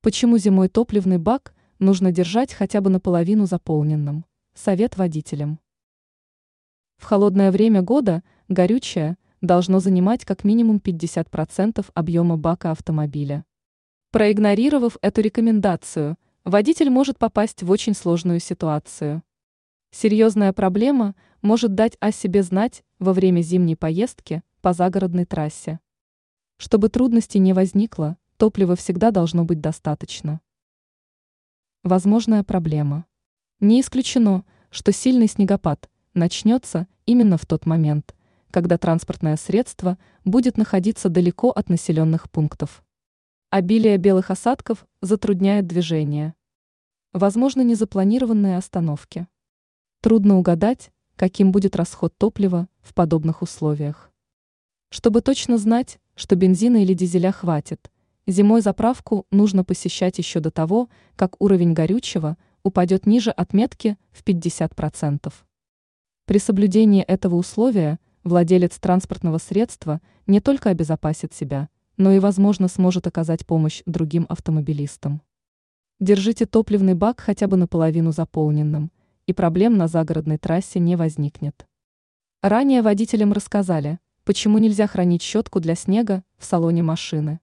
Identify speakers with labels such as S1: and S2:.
S1: Почему зимой топливный бак нужно держать хотя бы наполовину заполненным? Совет водителям. В холодное время года горючее должно занимать как минимум 50% объема бака автомобиля. Проигнорировав эту рекомендацию, водитель может попасть в очень сложную ситуацию. Серьезная проблема может дать о себе знать во время зимней поездки по загородной трассе. Чтобы трудностей не возникло, топлива всегда должно быть достаточно. Возможная проблема. Не исключено, что сильный снегопад начнется именно в тот момент, когда транспортное средство будет находиться далеко от населенных пунктов. Обилие белых осадков затрудняет движение. Возможно незапланированные остановки. Трудно угадать, каким будет расход топлива в подобных условиях. Чтобы точно знать, что бензина или дизеля хватит, зимой заправку нужно посещать еще до того, как уровень горючего упадет ниже отметки в 50%. При соблюдении этого условия владелец транспортного средства не только обезопасит себя, но и, возможно, сможет оказать помощь другим автомобилистам. Держите топливный бак хотя бы наполовину заполненным, и проблем на загородной трассе не возникнет. Ранее водителям рассказали – почему нельзя хранить щетку для снега в салоне машины.